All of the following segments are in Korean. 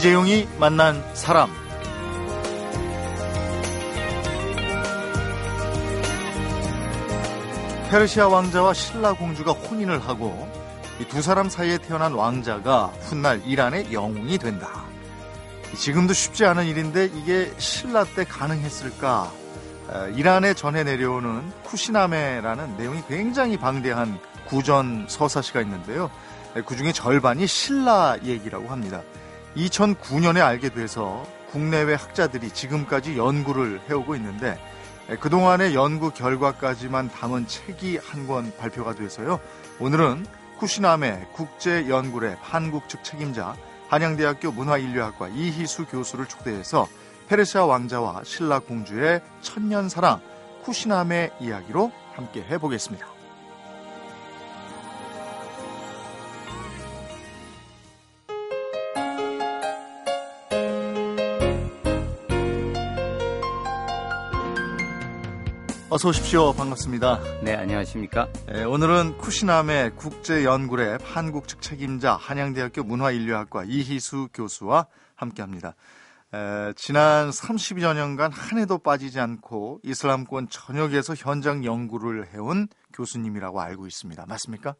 이재용이 만난 사람. 페르시아 왕자와 신라 공주가 혼인을 하고 두 사람 사이에 태어난 왕자가 훗날 이란의 영웅이 된다. 지금도 쉽지 않은 일인데 이게 신라 때 가능했을까? 이란에 전해 내려오는 쿠시나메라는 내용이 굉장히 방대한 구전 서사시가 있는데요. 그 중에 절반이 신라 얘기라고 합니다. 2009년에 알게 돼서 국내외 학자들이 지금까지 연구를 해오고 있는데 그동안의 연구 결과까지만 담은 책이 한 권 발표가 돼서요. 오늘은 쿠시나메 국제연구랩 한국 측 책임자 한양대학교 문화인류학과 이희수 교수를 초대해서 페르시아 왕자와 신라 공주의 천년 사랑 쿠시나메 이야기로 함께 해보겠습니다. 어서 오십시오. 반갑습니다. 네, 안녕하십니까? 네, 오늘은 쿠시남의 국제연구랩 한국 측 책임자 한양대학교 문화인류학과 이희수 교수와 함께합니다. 에, 지난 30여 년간 한 해도 빠지지 않고 이슬람권 전역에서 현장 연구를 해온 교수님이라고 알고 있습니다. 맞습니까?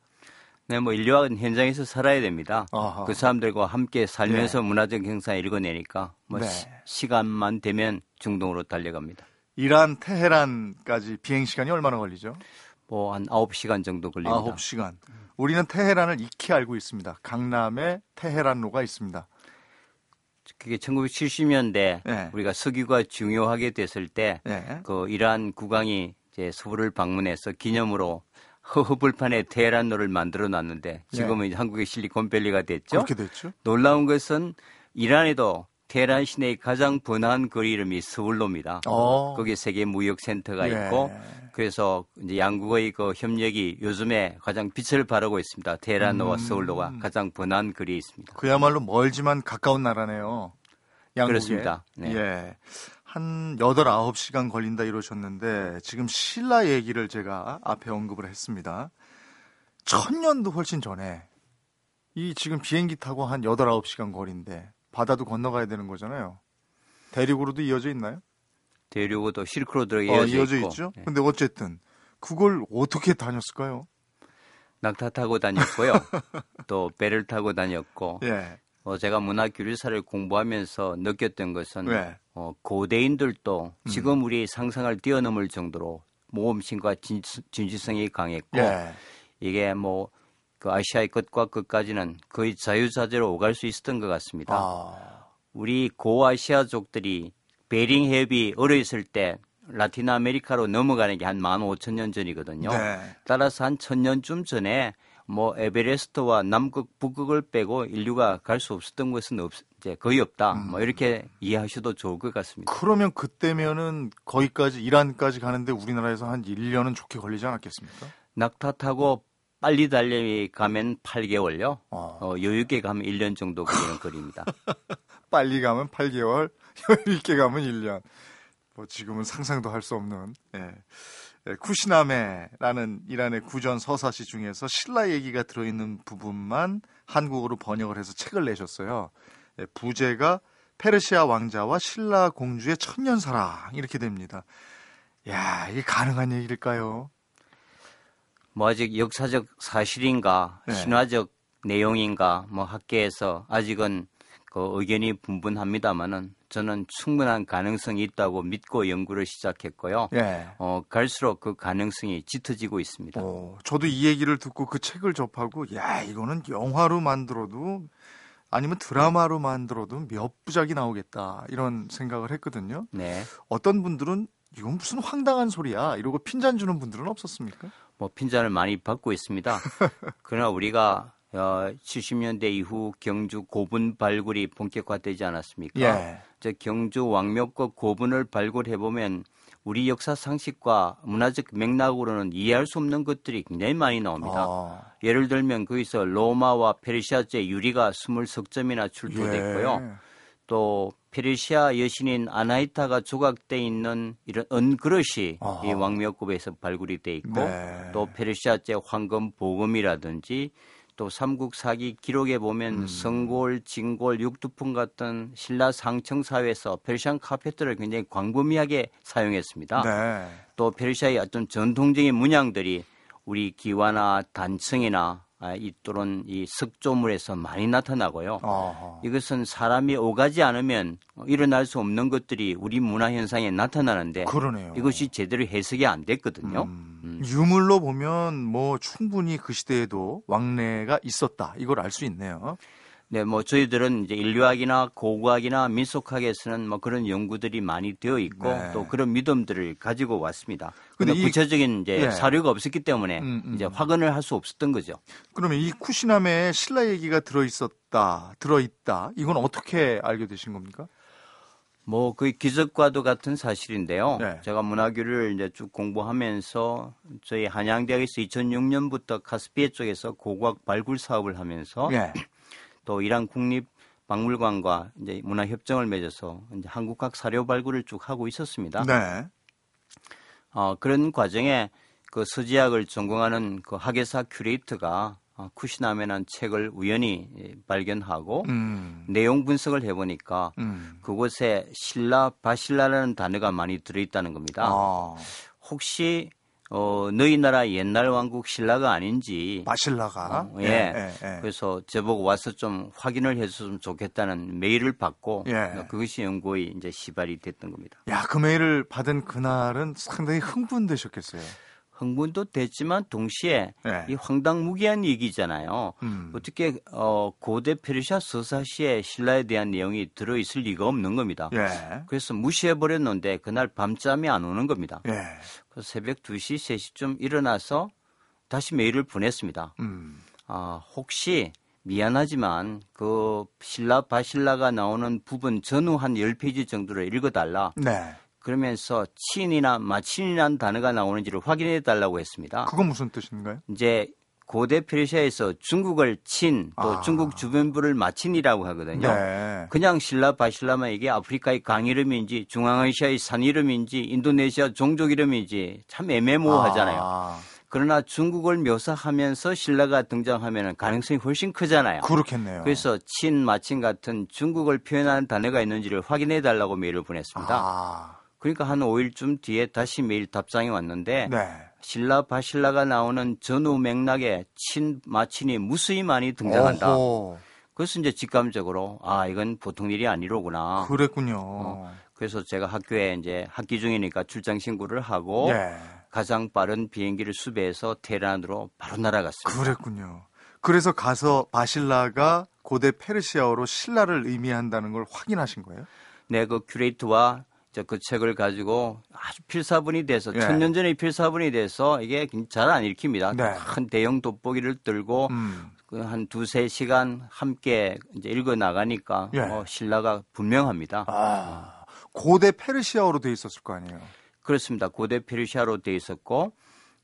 네, 뭐 인류학은 현장에서 살아야 됩니다. 어허. 그 사람들과 함께 살면서 네. 문화적 행사 읽어내니까 뭐 네. 시, 간만 되면 중동으로 달려갑니다. 이란 테헤란까지 비행 시간이 얼마나 걸리죠? 뭐 한 9시간 정도 걸립니다. 9시간. 우리는 테헤란을 익히 알고 있습니다. 강남에 테헤란로가 있습니다. 그게 1970년대 네. 우리가 석유가 중요하게 됐을 때 네. 그 이란 국왕이 이제 서울을 방문해서 기념으로 허허불판에 테헤란로를 만들어 놨는데 지금은 이제 한국의 실리콘밸리가 됐죠. 네. 그렇게 됐죠. 놀라운 것은 이란에도 테헤란 시내의 가장 번화한 거리 이름이 서울로입니다. 어. 거기에 세계 무역센터가 예. 있고 그래서 이제 양국의 그 협력이 요즘에 가장 빛을 발하고 있습니다. 테헤란로와 음. 서울로가 가장 번화한 거리에 있습니다. 그야말로 멀지만 가까운 나라네요. 양국에. 그렇습니다. 네. 예. 한 8, 9시간 걸린다 이러셨는데 지금 신라 얘기를 제가 앞에 언급을 했습니다. 천년도 훨씬 전에 이 지금 비행기 타고 한 8, 9시간 거리인데 바다도 건너가야 되는 거잖아요. 대륙으로도 이어져 있나요? 대륙도 실크로드로 어, 이어져, 이어져 있고 있죠. 네. 근데 어쨌든 그걸 어떻게 다녔을까요? 낙타 타고 다녔고요. 또 배를 타고 다녔고 예. 어, 제가 문화 교류사를 공부하면서 느꼈던 것은 왜? 어, 고대인들도 음. 지금 우리 상상을 뛰어넘을 정도로 모험심과 진, 진지성이 강했고 예. 이게 뭐 그 아시아의 끝과 끝까지는 거의 자유자재로 오갈 수 있었던 것 같습니다. 아. 우리 고아시아족들이 베링 해협이 얼어 있을 때 라틴 아메리카로 넘어가는 게 한 15,000년 전이거든요. 네. 따라서 한 1000년쯤 전에 뭐 에베레스트와 남극, 북극을 빼고 인류가 갈 수 없었던 것은 없, 이제 거의 없다. 음. 뭐 이렇게 이해하셔도 좋을 것 같습니다. 그러면 그때면은 거기까지 이란까지 가는데 우리나라에서 한 1년은 좋게 걸리지 않았겠습니까? 낙타 타고 빨리 달리 가면 8개월요. 어. 어, 여유 있게 가면 1년 정도 걸리는 거리입니다. 빨리 가면 8개월, 여유 있게 가면 1년. 뭐 지금은 상상도 할 수 없는 예. 예, 쿠시나메라는 이란의 구전 서사시 중에서 신라 얘기가 들어있는 부분만 한국어로 번역을 해서 책을 내셨어요. 예, 부제가 페르시아 왕자와 신라 공주의 천년 사랑 이렇게 됩니다. 야 이게 가능한 얘기일까요? 뭐 아직 역사적 사실인가 네. 신화적 내용인가 뭐 학계에서 아직은 그 의견이 분분합니다만은 저는 충분한 가능성이 있다고 믿고 연구를 시작했고요. 예. 어, 갈수록 그 가능성이 짙어지고 있습니다. 어, 저도 이 얘기를 듣고 그 책을 접하고 야 이거는 영화로 만들어도 아니면 드라마로 만들어도 몇 부작이 나오겠다 이런 생각을 했거든요. 네. 어떤 분들은 이건 무슨 황당한 소리야 이러고 핀잔 주는 분들은 없었습니까? 뭐 핀잔을 많이 받고 있습니다. 그러나 우리가 어, 70년대 이후 경주 고분 발굴이 본격화되지 않았습니까? 예. 저 경주 왕묘꽃 고분을 발굴해 보면 우리 역사 상식과 문화적 맥락으로는 이해할 수 없는 것들이 굉장히 많이 나옵니다. 아, 예를 들면 거기서 로마와 페르시아제 유리가 20석점이나 출토됐고요. 예. 또 페르시아 여신인 아나이타가 조각돼 있는 이런 은그릇이 아하. 이 왕묘급에서 발굴이 돼 있고 네. 또 페르시아제 황금 보금이라든지 또 삼국 사기 기록에 보면 음. 성골, 진골, 육두품 같은 신라 상청 사회에서 페르시안 카페트를 굉장히 광범위하게 사용했습니다. 네. 또 페르시아의 어떤 전통적인 문양들이 우리 기와나 단청이나 아, 이 또는 이 석조물에서 많이 나타나고요. 어허. 이것은 사람이 오가지 않으면 일어날 수 없는 것들이 우리 문화 현상에 나타나는데 그러네요. 이것이 제대로 해석이 안 됐거든요. 음, 유물로 보면 뭐 충분히 그 시대에도 왕래가 있었다. 이걸 알 수 있네요. 네, 뭐 저희들은 이제 인류학이나 고고학이나 민속학에서는 뭐 그런 연구들이 많이 되어 있고 네. 또 그런 믿음들을 가지고 왔습니다. 근데 근데 이- 구체적인 이제 예. 사료가 없었기 때문에 음, 음. 이제 확언을 할 수 없었던 거죠. 그러면 이 쿠시남에 신라 얘기가 들어 있었다, 들어 있다. 이건 어떻게 알게 되신 겁니까? 뭐 거의 기적과도 같은 사실인데요. 네. 제가 문화교를 이제 쭉 공부하면서 저희 한양대학에서 2006년부터 카스피해 쪽에서 고고학 발굴 사업을 하면서 예. 또 이란 국립 박물관과 이제 문화 협정을 맺어서 이제 한국학 사료 발굴을 쭉 하고 있었습니다. 네. 어, 그런 과정에 그 서지학을 전공하는 그 학예사 큐레이터가 어, 쿠시나메라는 책을 우연히 예, 발견하고 음. 내용 분석을 해보니까 음. 그곳에 신라 바실라라는 단어가 많이 들어있다는 겁니다. 아, 혹시 어, 너희 나라 옛날 왕국 신라가 아닌지 마실라가. 어, 예. 예, 예. 그래서 저보고 와서 좀 확인을 해줬으면 좋겠다는 메일을 받고 예. 그것이 연구의 이제 시발이 됐던 겁니다. 야, 그 메일을 받은 그날은 상당히 흥분되셨겠어요. 흥분도 됐지만 동시에 예. 이 황당무계한 얘기잖아요. 음. 어떻게 어, 고대 페르시아 서사시에 신라에 대한 내용이 들어 있을 리가 없는 겁니다. 예. 그래서 무시해 버렸는데 그날 밤잠이 안 오는 겁니다. 예. 그래서 새벽 2시, 3시쯤 일어나서 다시 메일을 보냈습니다. 음. 아, 혹시 미안하지만 그 신라 바신라가 나오는 부분 전후 한 10페이지 정도를 읽어 달라. 네. 그러면서 친이나 마친이라는 단어가 나오는지를 확인해 달라고 했습니다. 그건 무슨 뜻인가요? 이제 고대 페르시아에서 중국을 친, 또 아. 중국 주변부를 마친이라고 하거든요. 네. 그냥 신라 바실라만 이게 아프리카의 강 이름인지 중앙아시아의 산 이름인지 인도네시아 종족 이름인지 참 애매모호하잖아요. 아, 그러나 중국을 묘사하면서 신라가 등장하면 가능성이 훨씬 크잖아요. 그렇겠네요. 그래서 친, 마친 같은 중국을 표현하는 단어가 있는지를 확인해 달라고 메일을 보냈습니다. 아, 그러니까 한 5일쯤 뒤에 다시 메일 답장이 왔는데 네. 신라 바실라가 나오는 전후 맥락에 친, 마친이 무수히 많이 등장한다. 어허, 그래서 이제 직감적으로 아 이건 보통 일이 아니로구나. 그랬군요. 어. 그래서 제가 학교에 이제 학기 중이니까 출장 신고를 하고 예. 가장 빠른 비행기를 수배해서 테헤란으로 바로 날아갔습니다. 그랬군요. 그래서 가서 바실라가 고대 페르시아어로 신라를 의미한다는 걸 확인하신 거예요? 네, 그 큐레이터와 이제 그 책을 가지고 아주 필사분이 돼서 예. 천년 전에 필사분이 돼서 이게 잘 안 읽힙니다. 네. 큰 대형 돋보기를 들고 음. 그한 두세 시간 함께 이제 읽어 나가니까 예. 어, 신라가 분명합니다. 아, 고대 페르시아어로 돼 있었을 거 아니에요? 그렇습니다. 고대 페르시아로 돼 있었고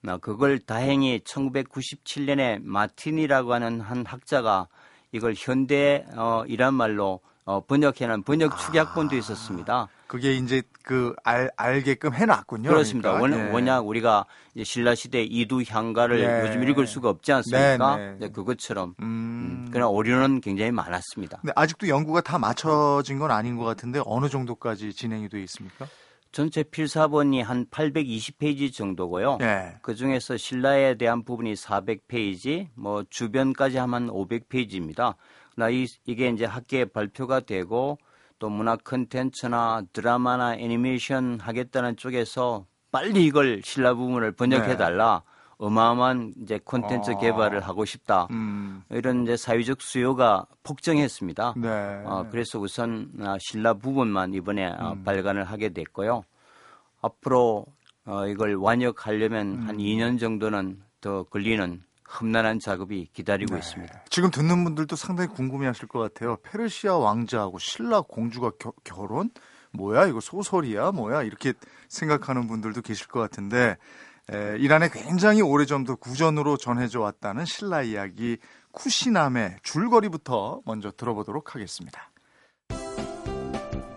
나 그걸 다행히 1997년에 마틴이라고 하는 한 학자가 이걸 현대 어, 이란 말로 어, 번역해낸 번역 축약본도 아. 있었습니다. 그게 이제 그 알, 알게끔 해놨군요. 그렇습니다. 그러니까. 원, 예. 워낙 우리가 신라 시대 이두 향가를 예. 요즘 읽을 수가 없지 않습니까? 네, 네. 그것처럼 음. 음, 그러나 오류는 굉장히 많았습니다. 근데 아직도 연구가 다 맞춰진 건 아닌 것 같은데 어느 정도까지 진행이 돼 있습니까? 전체 필사본이 한 820페이지 정도고요. 예. 그 중에서 신라에 대한 부분이 400페이지, 뭐 주변까지 하면 500페이지입니다. 나 이, 이게 이제 학계에 발표가 되고 또 문화 컨텐츠나 드라마나 애니메이션 하겠다는 쪽에서 빨리 이걸 신라 부분을 번역해 네. 달라. 어마어마한 이제 콘텐츠 아. 개발을 하고 싶다. 음. 이런 이제 사회적 수요가 폭증했습니다. 네. 어, 그래서 우선 아, 신라 부분만 이번에 아, 음. 발간을 하게 됐고요. 앞으로 어, 이걸 완역하려면 음. 한 2년 정도는 더 걸리는 험난한 작업이 기다리고 네. 있습니다. 지금 듣는 분들도 상당히 궁금해하실 것 같아요. 페르시아 왕자하고 신라 공주가 겨- 결혼? 뭐야 이거 소설이야? 뭐야 이렇게 생각하는 분들도 계실 것 같은데 에, 이란에 굉장히 오래전부터 구전으로 전해져 왔다는 신라 이야기 쿠시남의 줄거리부터 먼저 들어보도록 하겠습니다.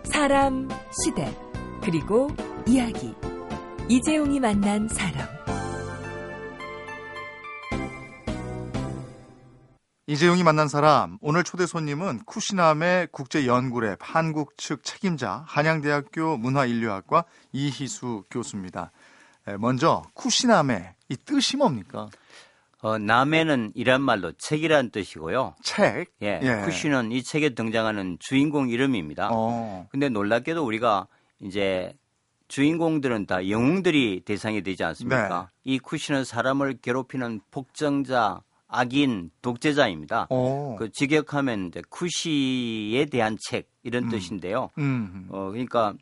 사람, 시대, 그리고 이야기. 이재용이 만난 사람. 이재용이 만난 사람 오늘 초대 손님은 쿠시남의 국제 연구랩 한국 측 책임자 한양대학교 문화인류학과 이희수 교수입니다. 에, 먼저 쿠시남의 이 뜻이 뭡니까? 어, 남해는 이란 말로 책이란 뜻이고요. 책. 예, 예. 쿠시는 이 책에 등장하는 주인공 이름입니다. 어. 근데 놀랍게도 우리가 이제 주인공들은 다 영웅들이 대상이 되지 않습니까? 이 쿠시는 사람을 괴롭히는 폭정자, 악인, 독재자입니다. 어. 그 직역하면 이제 쿠시에 대한 책 이런 뜻인데요. 음. 어, 그러니까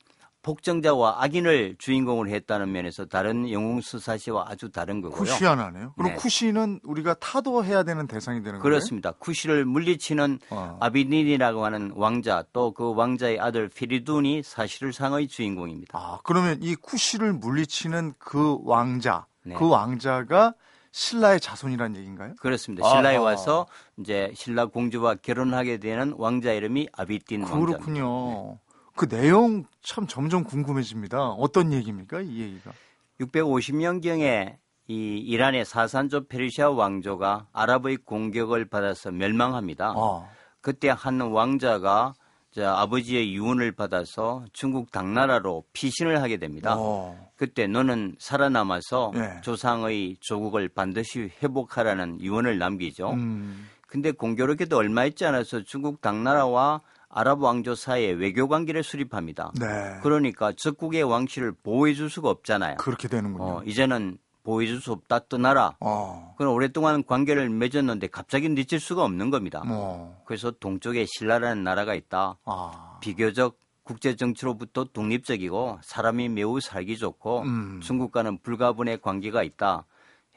폭정자와 악인을 주인공으로 했다는 면에서 다른 영웅 수사시와 아주 다른 거고요. 쿠시아나네요. 그럼 네. 쿠시는 우리가 타도해야 되는 대상이 되는 거예요? 그렇습니다. 쿠시를 물리치는 어. 아비닌이라고 하는 왕자 또 그 왕자의 아들 피리둔이 사실상의 주인공입니다. 아, 그러면 이 쿠시를 물리치는 그 왕자, 네. 그 왕자가 신라의 자손이란 얘기인가요? 그렇습니다. 신라에 와서 이제 신라 공주와 결혼하게 되는 왕자 이름이 아비딘 왕자입니다. 그렇군요. 그 내용 참 점점 궁금해집니다. 어떤 얘기입니까, 이 얘기가? 650년경에 이 이란의 사산조 페르시아 왕조가 아랍의 공격을 받아서 멸망합니다. 아, 그때 한 왕자가 저 아버지의 유언을 받아서 중국 당나라로 피신을 하게 됩니다. 어. 그때 너는 살아남아서 네. 조상의 조국을 반드시 회복하라는 유언을 남기죠. 음, 근데 공교롭게도 얼마 있지 않아서 중국 당나라와 아랍 왕조 사이에 외교 관계를 수립합니다. 네. 그러니까 적국의 왕실을 보호해 줄 수가 없잖아요. 그렇게 되는군요. 어, 이제는 보호해 줄수 없다 떠나라. 어, 그럼 오랫동안 관계를 맺었는데 갑자기 늦을 수가 없는 겁니다. 뭐, 그래서 동쪽에 신라라는 나라가 있다. 아, 비교적 국제 정치로부터 독립적이고 사람이 매우 살기 좋고 음. 중국과는 불가분의 관계가 있다.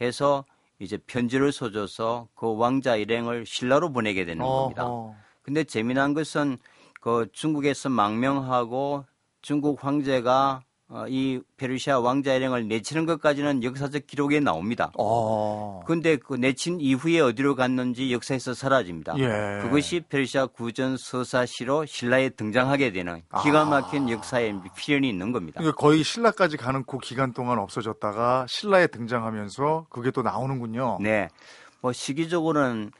해서 이제 편지를 써줘서 그 왕자 일행을 신라로 보내게 되는 겁니다. 어허. 근데 재미난 것은 그 중국에서 망명하고 중국 황제가 어, 이 페르시아 왕자 일행을 내치는 것까지는 역사적 기록에 나옵니다. 어, 근데 그 내친 이후에 어디로 갔는지 역사에서 사라집니다. 예. 그것이 페르시아 구전 서사시로 신라에 등장하게 되는 기가 막힌 역사의 필연이 있는 겁니다. 그러니까 거의 신라까지 가는 그 기간 동안 없어졌다가 신라에 등장하면서 그게 또 나오는군요. 네. 뭐 시기적으로는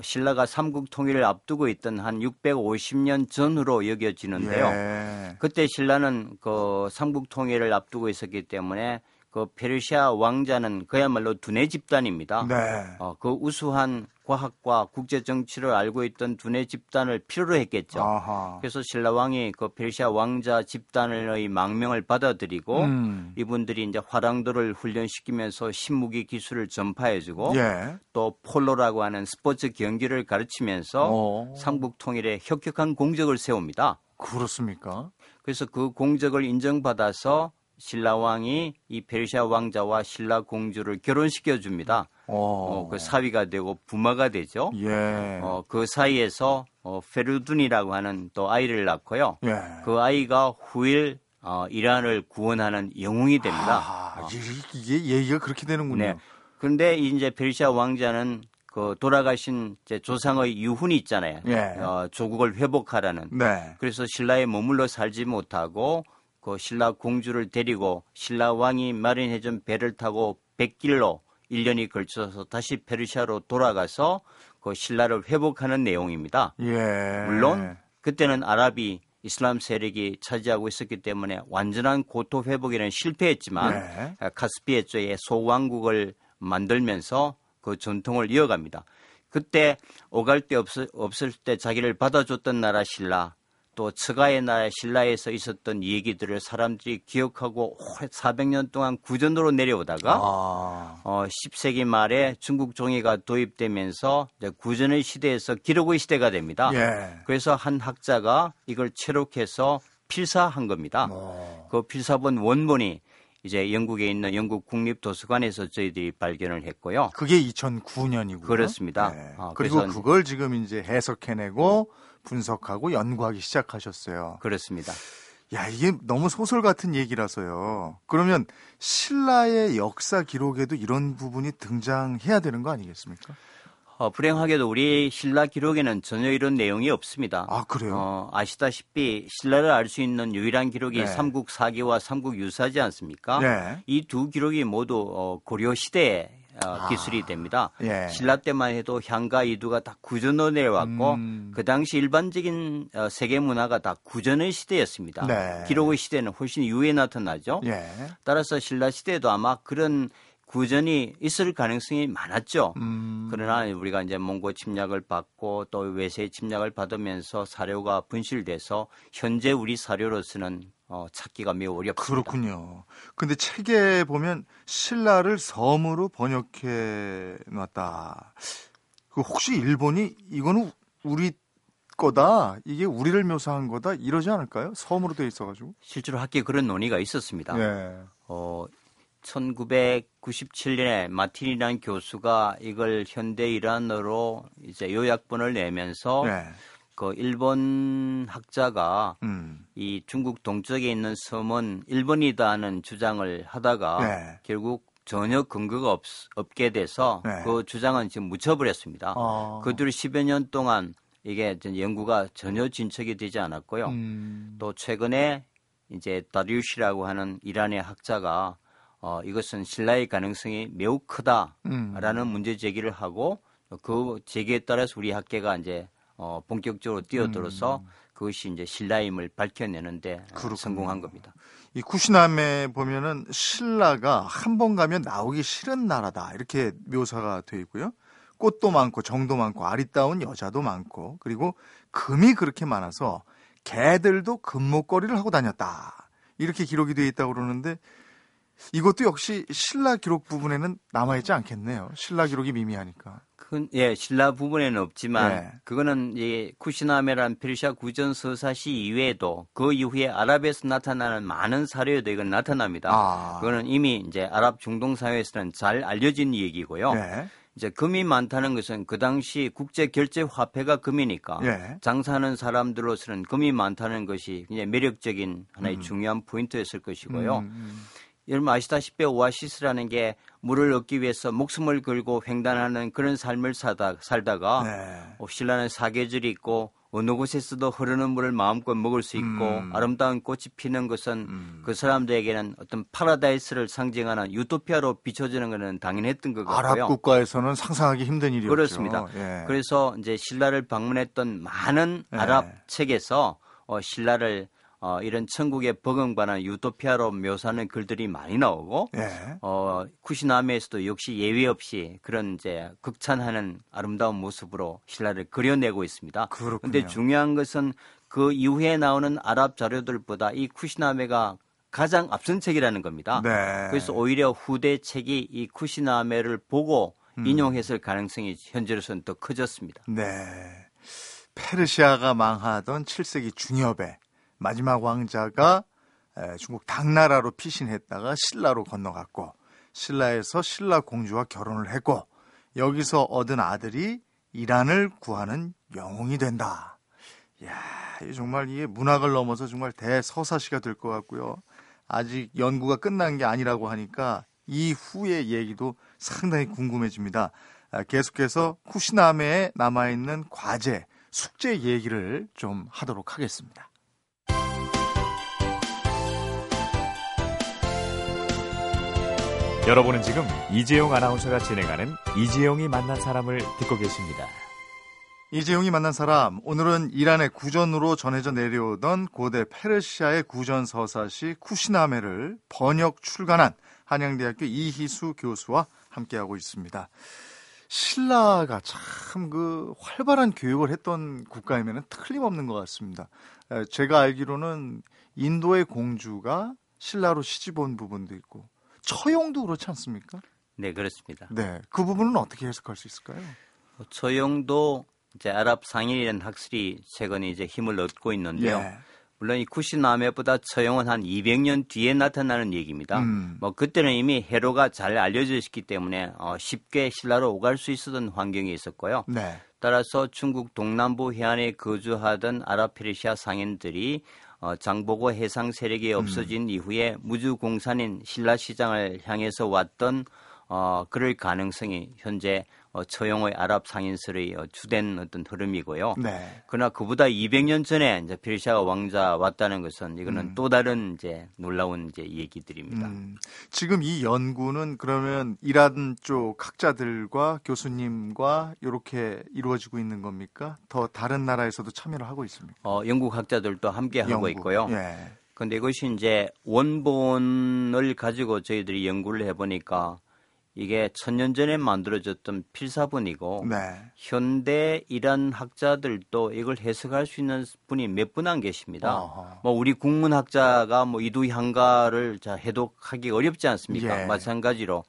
신라가 삼국 통일을 앞두고 있던 한 650년 전으로 여겨지는데요. 예. 그때 신라는 그 삼국 통일을 앞두고 있었기 때문에 그 페르시아 왕자는 그야말로 두뇌 집단입니다. 네. 어, 그 우수한 과학과 국제 정치를 알고 있던 두뇌 집단을 필요로 했겠죠. 아하. 그래서 신라 왕이 그 페르시아 왕자 집단의 망명을 받아들이고 음. 이분들이 이제 화랑도를 훈련시키면서 신무기 기술을 전파해주고 예. 또 폴로라고 하는 스포츠 경기를 가르치면서 어. 삼국 통일에 혁혁한 공적을 세웁니다. 그렇습니까? 그래서 그 공적을 인정받아서 신라 왕이 이 페르시아 왕자와 신라 공주를 결혼시켜 줍니다. 어. 어, 그 사위가 되고 부마가 되죠. 예. 어, 그 사이에서 어, 페르둔이라고 하는 또 아이를 낳고요. 예. 그 아이가 후일 어, 이란을 구원하는 영웅이 됩니다. 아, 이- 이게 얘기가 그렇게 되는군요. 네. 그런데 이제 페르시아 왕자는 그 돌아가신 이제 조상의 유훈이 있잖아요. 예. 어, 조국을 회복하라는. 네. 그래서 신라에 머물러 살지 못하고 그 신라 공주를 데리고 신라 왕이 마련해준 배를 타고 백길로 1년이 걸쳐서 다시 페르시아로 돌아가서 그 신라를 회복하는 내용입니다. 예. 물론 그때는 아랍이 이슬람 세력이 차지하고 있었기 때문에 완전한 고토 회복에는 실패했지만 네. 카스피해 쪽에 소왕국을 만들면서 그 전통을 이어갑니다. 그때 오갈 데 없을, 없을 때 자기를 받아줬던 나라 신라 또 처가의 나라 신라에서 있었던 얘기들을 사람들이 기억하고 400년 동안 구전으로 내려오다가 아. 어, 10세기 말에 중국 종이가 도입되면서 이제 구전의 시대에서 기록의 시대가 됩니다. 예. 그래서 한 학자가 이걸 체록해서 필사한 겁니다. 어. 그 필사본 원본이 이제 영국에 있는 영국 국립도서관에서 저희들이 발견을 했고요. 그게 2009년이고요. 그렇습니다. 아, 그리고 그걸 지금 이제 해석해내고 분석하고 연구하기 시작하셨어요. 그렇습니다. 야, 이게 너무 소설 같은 얘기라서요. 그러면 신라의 역사 기록에도 이런 부분이 등장해야 되는 거 아니겠습니까? 어, 불행하게도 우리 신라 기록에는 전혀 이런 내용이 없습니다. 아, 그래요? 어, 아시다시피 신라를 알 수 있는 유일한 기록이 네. 삼국 사기와 삼국 유사지 않습니까? 네. 이 두 기록이 모두 어, 고려 시대에 어, 아. 기술이 됩니다. 예. 신라 때만 해도 향과 이두가 다 구전으로 내려왔고 음. 그 당시 일반적인 어, 세계 문화가 다 구전의 시대였습니다. 네. 기록의 시대는 훨씬 이후에 나타나죠. 예. 따라서 신라 시대에도 아마 그런 구전이 있을 가능성이 많았죠. 음. 그러나 우리가 이제 몽고 침략을 받고 또 외세 침략을 받으면서 사료가 분실돼서 현재 우리 사료로서는 어, 찾기가 매우 어렵습니다. 그렇군요. 근데 책에 보면 신라를 섬으로 번역해 놨다. 그 혹시 일본이 이거는 우리 거다. 이게 우리를 묘사한 거다. 이러지 않을까요? 섬으로 돼 있어 가지고. 실제로 학계에 그런 논의가 있었습니다. 예. 어, 1997년에 마틴이라는 교수가 이걸 현대 이란어로 이제 요약본을 내면서 예. 그 일본 학자가 음. 이 중국 동쪽에 있는 섬은 일본이다는 주장을 하다가 네. 결국 전혀 근거가 없, 없게 돼서 네. 그 주장은 지금 묻혀버렸습니다. 아. 그 뒤로 10여 년 동안 이게 전 연구가 전혀 진척이 되지 않았고요. 음. 또 최근에 이제 다리우시라고 하는 이란의 학자가 어, 이것은 신라의 가능성이 매우 크다라는 음. 문제 제기를 하고 그 제기에 따라서 우리 학계가 이제 어, 본격적으로 뛰어들어서 그것이 이제 신라임을 밝혀내는데 어, 음. 그렇군요. 성공한 겁니다. 이 쿠시남에 보면은 신라가 한 번 가면 나오기 싫은 나라다 이렇게 묘사가 돼 있고요. 꽃도 많고 정도 많고 아리따운 여자도 많고 그리고 금이 그렇게 많아서 개들도 금목걸이를 하고 다녔다 이렇게 기록이 돼 있다고 그러는데 이것도 역시 신라 기록 부분에는 남아있지 않겠네요. 신라 기록이 미미하니까. 큰, 예, 신라 부분에는 없지만 네. 그거는 이 쿠시나메란 페르시아 구전 서사시 이외에도 그 이후에 아랍에서 나타나는 많은 사료에도 이건 나타납니다. 아, 그거는 이미 이제 아랍 중동 사회에서는 잘 알려진 얘기고요. 네, 이제 금이 많다는 것은 그 당시 국제 결제 화폐가 금이니까 예, 장사하는 사람들로서는 금이 많다는 것이 굉장히 매력적인 하나의 중요한 포인트였을 것이고요. 음, 음. 여러분 아시다시피 오아시스라는 게 물을 얻기 위해서 목숨을 걸고 횡단하는 그런 삶을 사다, 살다가 네. 어, 신라는 사계절이 있고 어느 곳에서도 흐르는 물을 마음껏 먹을 수 있고 음. 아름다운 꽃이 피는 것은 음. 그 사람들에게는 어떤 파라다이스를 상징하는 유토피아로 비춰지는 것은 당연했던 것 같고요. 아랍 국가에서는 상상하기 힘든 일이었죠. 그렇습니다. 예. 그래서 이제 신라를 방문했던 많은 네. 아랍 책에서 어, 신라를 어, 이런 천국의 버금가는 유토피아로 묘사하는 글들이 많이 나오고 예. 어, 쿠시나메에서도 역시 예외 없이 그런 이제 극찬하는 아름다운 모습으로 신라를 그려내고 있습니다. 그런데 중요한 것은 그 이후에 나오는 아랍 자료들보다 이 쿠시나메가 가장 앞선 책이라는 겁니다. 네. 그래서 오히려 후대 책이 이 쿠시나메를 보고 음. 인용했을 가능성이 현재로서는 더 커졌습니다. 네. 페르시아가 망하던 7세기 중엽에 마지막 왕자가 에, 중국 당나라로 피신했다가 신라로 건너갔고 신라에서 신라 공주와 결혼을 했고 여기서 얻은 아들이 이란을 구하는 영웅이 된다. 이 정말 이게 문학을 넘어서 정말 대서사시가 될 것 같고요. 아직 연구가 끝난 게 아니라고 하니까 이 후의 얘기도 상당히 궁금해집니다. 아, 계속해서 쿠시나메에 남아있는 과제, 숙제 얘기를 좀 하도록 하겠습니다. 여러분은 지금 이재용 아나운서가 진행하는 이재용이 만난 사람을 듣고 계십니다. 이재용이 만난 사람, 오늘은 이란의 구전으로 전해져 내려오던 고대 페르시아의 구전 서사시 쿠시나메를 번역 출간한 한양대학교 이희수 교수와 함께하고 있습니다. 신라가 참 그 활발한 교육을 했던 국가이면 틀림없는 것 같습니다. 에, 제가 알기로는 인도의 공주가 신라로 시집 온 부분도 있고 처용도 그렇지 않습니까? 네, 그렇습니다. 네, 그 부분은 어떻게 해석할 수 있을까요? 처용도 이제 아랍 상인이라는 학설이 최근에 이제 힘을 얻고 있는데요. 예. 물론 이 쿠시나메보다 처용은 한 200년 뒤에 나타나는 얘기입니다. 음. 뭐 그때는 이미 해로가 잘 알려져 있기 때문에 어, 쉽게 신라로 오갈 수 있었던 환경이 있었고요. 네. 따라서 중국 동남부 해안에 거주하던 아랍 페르시아 상인들이 어, 장보고 해상 세력이 없어진 이후에 무주 공산인 신라 시장을 향해서 왔던 어, 그럴 가능성이 현재 어, 처용의 아랍 상인설의 어, 주된 어떤 흐름이고요. 네. 그러나 그보다 200년 전에 이제 페르시아 왕자 왔다는 것은 이거는 음. 또 다른 이제 놀라운 이제 얘기들입니다. 음, 지금 이 연구는 그러면 이란 쪽 학자들과 교수님과 이렇게 이루어지고 있는 겁니까? 더 다른 나라에서도 참여를 하고 있습니까? 어, 영국 학자들도 함께 하고 연구. 있고요. 예. 근데 이것이 이제 원본을 가지고 저희들이 연구를 해보니까 이게 천년 전에 만들어졌던 필사본이고 네. 현대 이란 학자들도 이걸 해석할 수 있는 분이 몇 분 안 계십니다. 어허. 뭐 우리 국문학자가 뭐 이두향가를 자 해독하기 어렵지 않습니까? 예. 마찬가지로.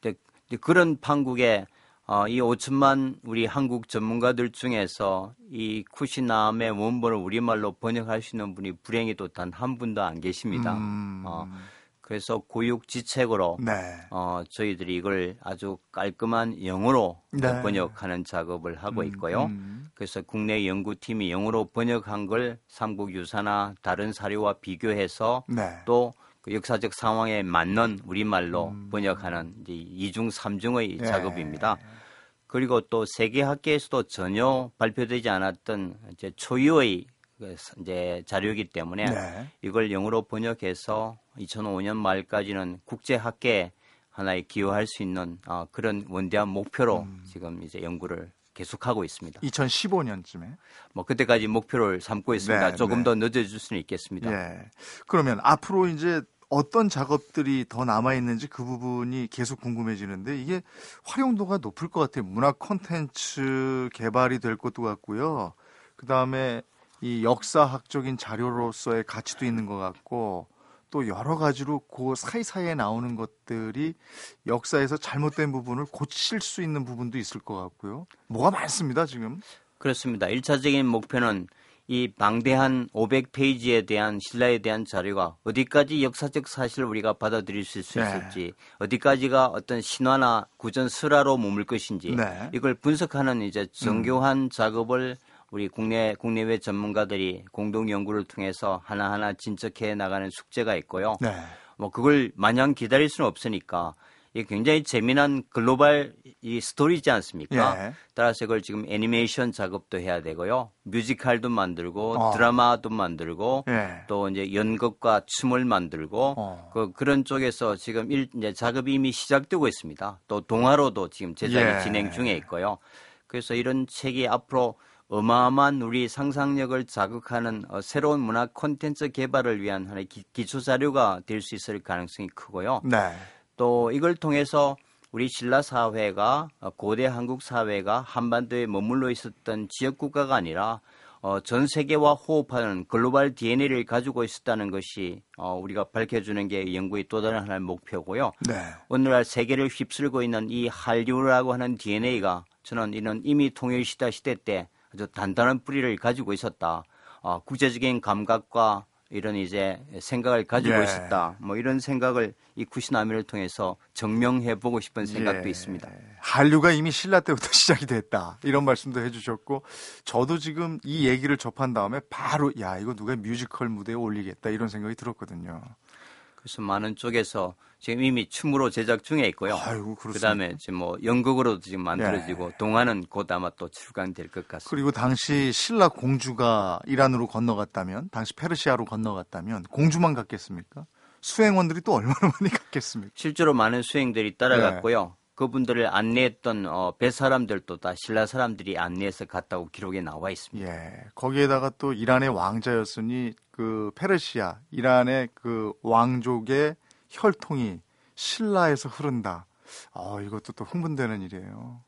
근데 그런 판국에 어, 이 5천만 우리 한국 전문가들 중에서 이 쿠시남의 원본을 우리말로 번역할 수 있는 분이 불행히 또단한 분도 안 계십니다. 음, 어, 그래서 고육지책으로 네. 어, 저희들이 이걸 아주 깔끔한 영어로 네. 번역하는 작업을 하고 있고요. 음, 그래서 국내 연구팀이 영어로 번역한 걸 삼국 유사나 다른 사료와 비교해서 네. 또 그 역사적 상황에 맞는 우리말로 번역하는 이제 이중 삼중의 음. 예. 작업입니다. 그리고 또 세계 학계에서도 전혀 발표되지 않았던 이제 초유의 그 이제 자료이기 때문에 네. 이걸 영어로 번역해서 2005년 말까지는 국제 학계 하나에 기여할 수 있는 어, 그런 원대한 목표로 음. 지금 이제 연구를 계속하고 있습니다. 2015년쯤에. 뭐 그때까지 목표를 삼고 있습니다. 네, 조금 네. 더 늦어질 수는 있겠습니다. 예. 그러면 앞으로 이제 어떤 작업들이 더 남아 있는지 그 부분이 계속 궁금해지는데 이게 활용도가 높을 것 같아요. 문화 콘텐츠 개발이 될 것도 같고요. 그 다음에 이 역사학적인 자료로서의 가치도 있는 것 같고 또 여러 가지로 그 사이사이에 나오는 것들이 역사에서 잘못된 부분을 고칠 수 있는 부분도 있을 것 같고요. 뭐가 많습니다, 지금. 그렇습니다. 일차적인 목표는 이 방대한 500페이지에 대한 신라에 대한 자료가 어디까지 역사적 사실을 우리가 받아들일 수 네. 있을지, 어디까지가 어떤 신화나 구전 설화로 머물 것인지, 네. 이걸 분석하는 이제 정교한 작업을 우리 국내 국내외 전문가들이 공동 연구를 통해서 하나하나 진척해 나가는 숙제가 있고요. 네. 뭐 그걸 마냥 기다릴 수는 없으니까 이게 굉장히 재미난 글로벌 이 스토리지 않습니까? 예. 따라서 이걸 지금 애니메이션 작업도 해야 되고요. 뮤지컬도 만들고 어. 드라마도 만들고 예. 또 이제 연극과 춤을 만들고 어. 그 그런 쪽에서 지금 일, 이제 작업이 이미 시작되고 있습니다. 또 동화로도 지금 제작이 예. 진행 중에 있고요. 그래서 이런 책이 앞으로 어마어마한 우리 상상력을 자극하는 어, 새로운 문화 콘텐츠 개발을 위한 하나의 기, 기초 자료가 될 수 있을 가능성이 크고요. 네. 또 이걸 통해서 우리 신라 사회가 어, 고대 한국 사회가 한반도에 머물러 있었던 지역 국가가 아니라 어, 전 세계와 호흡하는 글로벌 DNA를 가지고 있었다는 것이 어, 우리가 밝혀주는 게 연구의 또 다른 하나의 목표고요. 네. 오늘날 세계를 휩쓸고 있는 이 한류라고 하는 DNA가 저는 이런 이미 통일시대 시대 때 아주 단단한 뿌리를 가지고 있었다. 어, 국제적인 감각과 이런 이제 생각을 가지고 예. 있었다. 뭐 이런 생각을 이 쿠시나미를 통해서 증명해 보고 싶은 생각도 예. 있습니다. 한류가 이미 신라 때부터 시작이 됐다. 이런 말씀도 해 주셨고, 저도 지금 이 얘기를 접한 다음에 바로, 야, 이거 누가 뮤지컬 무대에 올리겠다. 이런 생각이 들었거든요. 그래서 많은 쪽에서 지금 이미 춤으로 제작 중에 있고요. 아이고? 그다음에 지금 뭐 연극으로도 지금 만들어지고 동화는 곧 아마 또 출간될 것 같습니다. 그리고 당시 신라 공주가 이란으로 건너갔다면, 당시 페르시아로 건너갔다면, 공주만 갔겠습니까? 수행원들이 또 얼마나 많이 갔겠습니까? 실제로 많은 수행들이 따라갔고요. 네. 그분들을 안내했던 어, 배 사람들도 다 신라 사람들이 안내해서 갔다고 기록에 나와 있습니다. 예. 거기에다가 또 이란의 왕자였으니, 그 페르시아, 이란의 그 왕족의 혈통이 신라에서 흐른다. 아, 이것도 또 흥분되는 일이에요.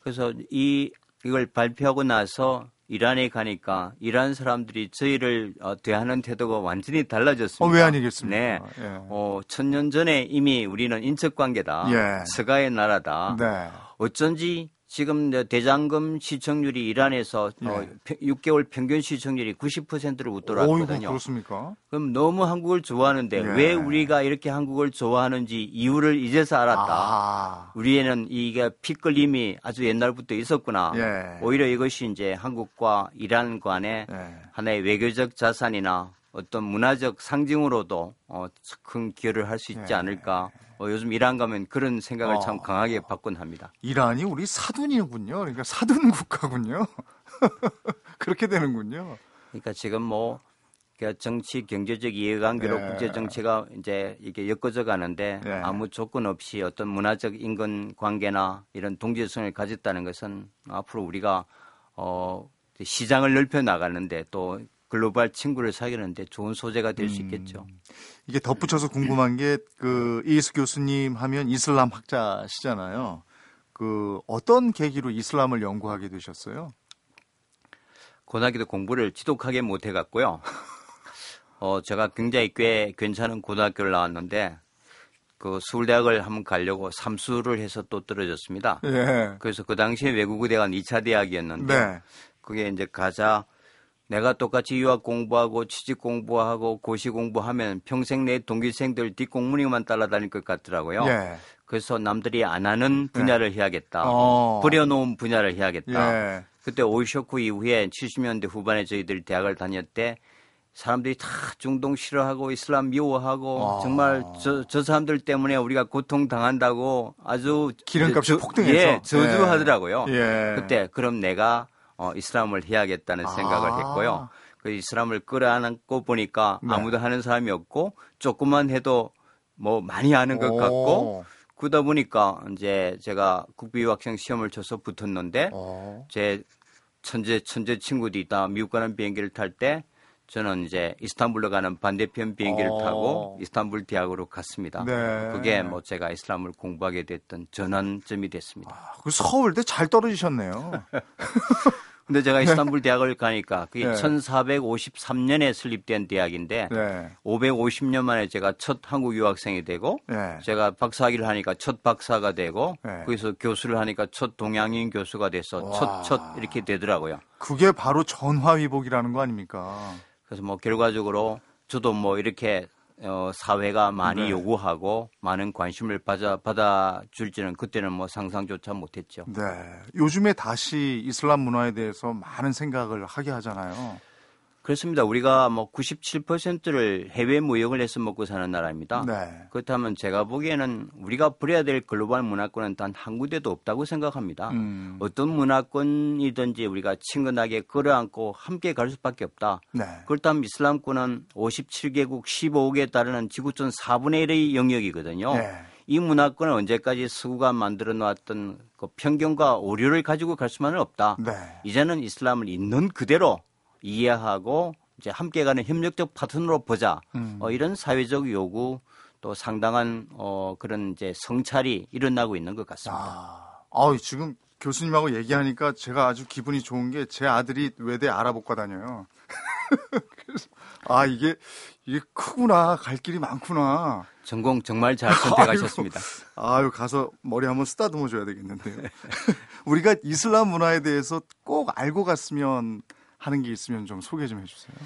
그래서 이 이걸 발표하고 나서 이란에 가니까 이란 사람들이 저희를 어, 대하는 태도가 완전히 달라졌습니다. 어, 왜 아니겠습니까? 네. 예. 어, 천년 전에 이미 우리는 인척 관계다. 예. 서가의 나라다. 네. 어쩐지 지금 대장금 시청률이 이란에서 어, 예. 평- 6개월 평균 시청률이 90%를 어이구, 웃돌았거든요. 그렇습니까? 그럼 너무 한국을 좋아하는데 예. 왜 우리가 이렇게 한국을 좋아하는지 이유를 이제서 알았다. 아, 우리에는 이게 피끌림이 아주 옛날부터 있었구나. 예. 오히려 이것이 이제 한국과 이란 간의 예. 하나의 외교적 자산이나 어떤 문화적 상징으로도 어, 큰 기여를 할 수 있지 예. 않을까. 어, 요즘 이란 가면 그런 생각을 어. 참 강하게 받곤 합니다. 이란이 우리 사둔이군요. 그러니까 사둔 국가군요. 그렇게 되는군요. 그러니까 지금 뭐그 정치 경제적 이해관계로 예. 국제 정치가 이제 이게 엮어져 가는데 예. 아무 조건 없이 어떤 문화적 인권 관계나 이런 동질성을 가졌다는 것은 앞으로 우리가 어 시장을 넓혀 나가는데 또 글로벌 친구를 사귀는데 좋은 소재가 될수 음. 있겠죠. 이게 덧붙여서 궁금한 게 그 이스 교수님 하면 이슬람 학자시잖아요. 그 어떤 계기로 이슬람을 연구하게 되셨어요? 고등학교 때 공부를 지독하게 못 해갔고요. 어, 제가 굉장히 꽤 괜찮은 고등학교를 나왔는데, 그 서울대학을 한번 가려고 삼수를 해서 또 떨어졌습니다. 예. 그래서 그 당시에 외국어대가 2차 대학이었는데, 네. 그게 이제 가자, 내가 똑같이 유학 공부하고 취직 공부하고 고시 공부하면 평생 내 동기생들 뒷공무니만 따라다닐 것 같더라고요. 예. 그래서 남들이 안 하는 분야를 해야겠다. 어. 버려놓은 분야를 해야겠다. 예. 그때 오이쇼크 이후에 70년대 후반에 저희들이 대학을 때 사람들이 다 중동 싫어하고 이슬람 미워하고 아. 정말 저, 저 사람들 때문에 우리가 고통 당한다고 아주 기름값이 저- 폭등해서. 예, 저주하더라고요. 예. 그때 그럼 내가 어, 이슬람을 해야겠다는 아. 생각을 했고요. 그 이슬람을 끌어안고 보니까 네. 아무도 하는 사람이 없고 조금만 해도 뭐 많이 하는 것 오. 같고 그러다 보니까 이제 제가 국비 유학생 시험을 쳐서 붙었는데 어. 제 천재 천재 친구들이 다 미국 가는 비행기를 탈 때 저는 이제 이스탄불로 가는 반대편 비행기를 어. 타고 이스탄불 대학으로 갔습니다. 네. 그게 뭐 제가 이슬람을 공부하게 됐던 전환점이 됐습니다. 그 서울대 잘 떨어지셨네요. 근데 제가 이스탄불 대학을 가니까 그게 네. 1453년에 설립된 대학인데 네. 550년 만에 제가 첫 한국 유학생이 되고 네. 제가 박사학위를 하니까 첫 박사가 되고 네. 거기서 교수를 하니까 첫 동양인 교수가 돼서 와. 첫첫 이렇게 되더라고요. 그게 바로 전화위복이라는 거 아닙니까? 그래서 뭐 결과적으로 저도 뭐 이렇게 어, 사회가 많이 네. 요구하고 많은 관심을 받아 받아줄지는 그때는 뭐 상상조차 못했죠. 네. 요즘에 다시 이슬람 문화에 대해서 많은 생각을 하게 하잖아요. 그렇습니다. 우리가 뭐 97%를 해외 무역을 해서 먹고 사는 나라입니다. 네. 그렇다면 제가 보기에는 우리가 버려야 될 글로벌 문화권은 단 한 군데도 없다고 생각합니다. 음. 어떤 문화권이든지 우리가 친근하게 끌어안고 함께 갈 수밖에 없다. 네. 그렇다면 이슬람권은 57개국 15개에 따르는 지구촌 4분의 1의 영역이거든요. 네. 이 문화권은 언제까지 서구가 만들어 놓았던 그 편견과 오류를 가지고 갈 수만은 없다. 네. 이제는 이슬람을 있는 그대로 이해하고 이제 함께 가는 협력적 파트너로 보자. 음. 어, 이런 사회적 요구 또 상당한 어, 그런 이제 성찰이 일어나고 있는 것 같습니다. 아, 아, 지금 교수님하고 얘기하니까 제가 아주 기분이 좋은 게 제 아들이 외대 알아볼까 다녀요. 그래서 아 이게 이게 크구나 갈 길이 많구나. 전공 정말 잘 선택하셨습니다. 아유 가서 머리 한번 쓰다듬어 줘야 되겠는데요. 우리가 이슬람 문화에 대해서 꼭 알고 갔으면 하는 게 있으면 좀 소개 좀 해주세요.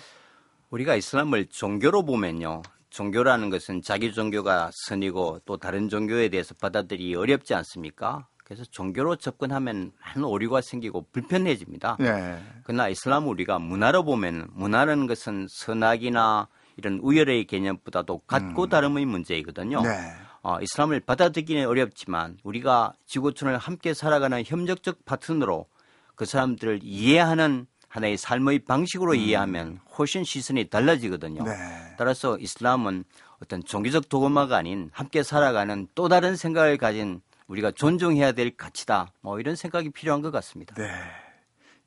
우리가 이슬람을 종교로 보면요. 종교라는 것은 자기 종교가 선이고 또 다른 종교에 대해서 받아들이기 어렵지 않습니까? 그래서 종교로 접근하면 많은 오류가 생기고 불편해집니다. 예. 그러나 이슬람 우리가 문화로 보면 문화라는 것은 선악이나 이런 우열의 개념보다도 같고 다름의 문제이거든요. 네. 어, 이슬람을 받아들이기는 어렵지만 우리가 지구촌을 함께 살아가는 협력적 파트너로 그 사람들을 이해하는 하나의 삶의 방식으로 이해하면 훨씬 시선이 달라지거든요. 네. 따라서 이슬람은 어떤 종교적 도구마가 아닌 함께 살아가는 또 다른 생각을 가진 우리가 존중해야 될 가치다. 뭐 이런 생각이 필요한 것 같습니다. 네.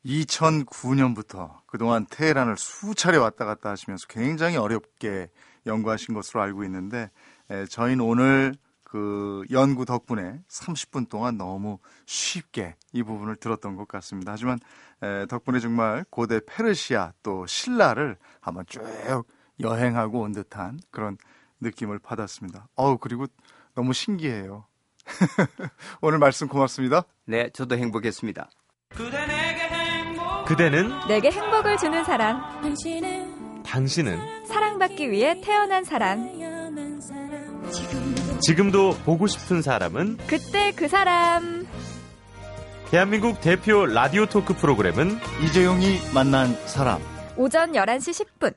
2009년부터 그동안 테헤란을 수차례 왔다 갔다 하시면서 굉장히 어렵게 연구하신 것으로 알고 있는데 에, 저희는 오늘 그 연구 덕분에 30분 동안 너무 쉽게 이 부분을 들었던 것 같습니다. 하지만 에, 덕분에 정말 고대 페르시아 또 신라를 한번 쭉 여행하고 온 듯한 그런 느낌을 받았습니다. 어우 그리고 너무 신기해요. 오늘 말씀 고맙습니다. 네, 저도 행복했습니다. 그대는 내게 행복을 주는 사람, 당신은 사랑받기 위해 태어난 사람, 지금도 보고 싶은 사람은 그때 그 사람. 대한민국 대표 라디오 토크 프로그램은 이재용이 만난 사람. 오전 11시 10분.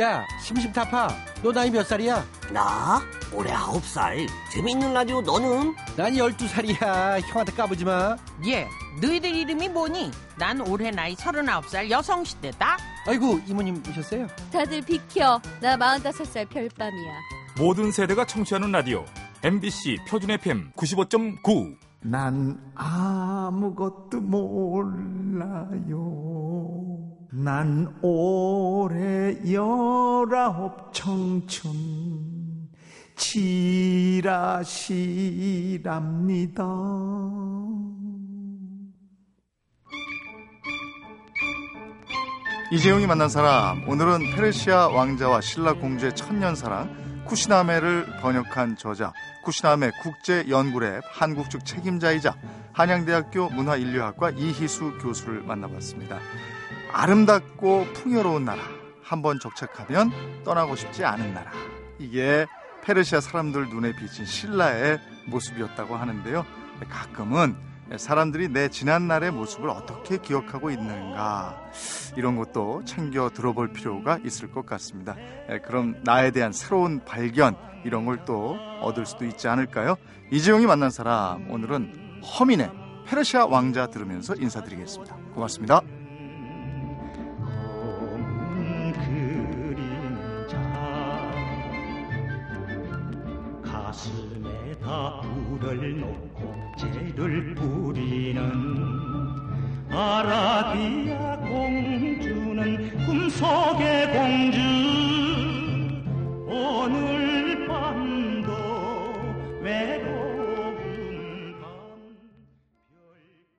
야, 심심타파. 너 나이 몇 살이야? 나? 올해 아홉 살. 재미있는 라디오 너는? 난 12살이야. 형한테 까부지 마. 예, 너희들 이름이 뭐니? 난 올해 나이 39살 여성시대다. 아이고, 이모님 오셨어요? 다들 비켜. 나 45살 별밤이야. 모든 세대가 청취하는 라디오 MBC 표준 FM 95.9 난 아무것도 몰라요. 난 올해 열아홉 청춘 지라시랍니다. 이재용이 만난 사람 오늘은 페르시아 왕자와 신라 공주의 천년 사랑 쿠시나메를 번역한 저자 쿠시나메 국제연구랩 한국 측 책임자이자 한양대학교 문화인류학과 이희수 교수를 만나봤습니다. 아름답고 풍요로운 나라 한번 정착하면 떠나고 싶지 않은 나라 이게 페르시아 사람들 눈에 비친 신라의 모습이었다고 하는데요. 가끔은 사람들이 내 지난날의 모습을 어떻게 기억하고 있는가 이런 것도 챙겨 들어볼 필요가 있을 것 같습니다. 예, 그럼 나에 대한 새로운 발견 이런 걸 또 얻을 수도 있지 않을까요? 이재용이 만난 사람 오늘은 허민의 페르시아 왕자 들으면서 인사드리겠습니다. 고맙습니다. 가슴에 다 불을 놓 씨를 뿌리는 아라비아 공주는 꿈속의 공주. 오늘 밤도 외로워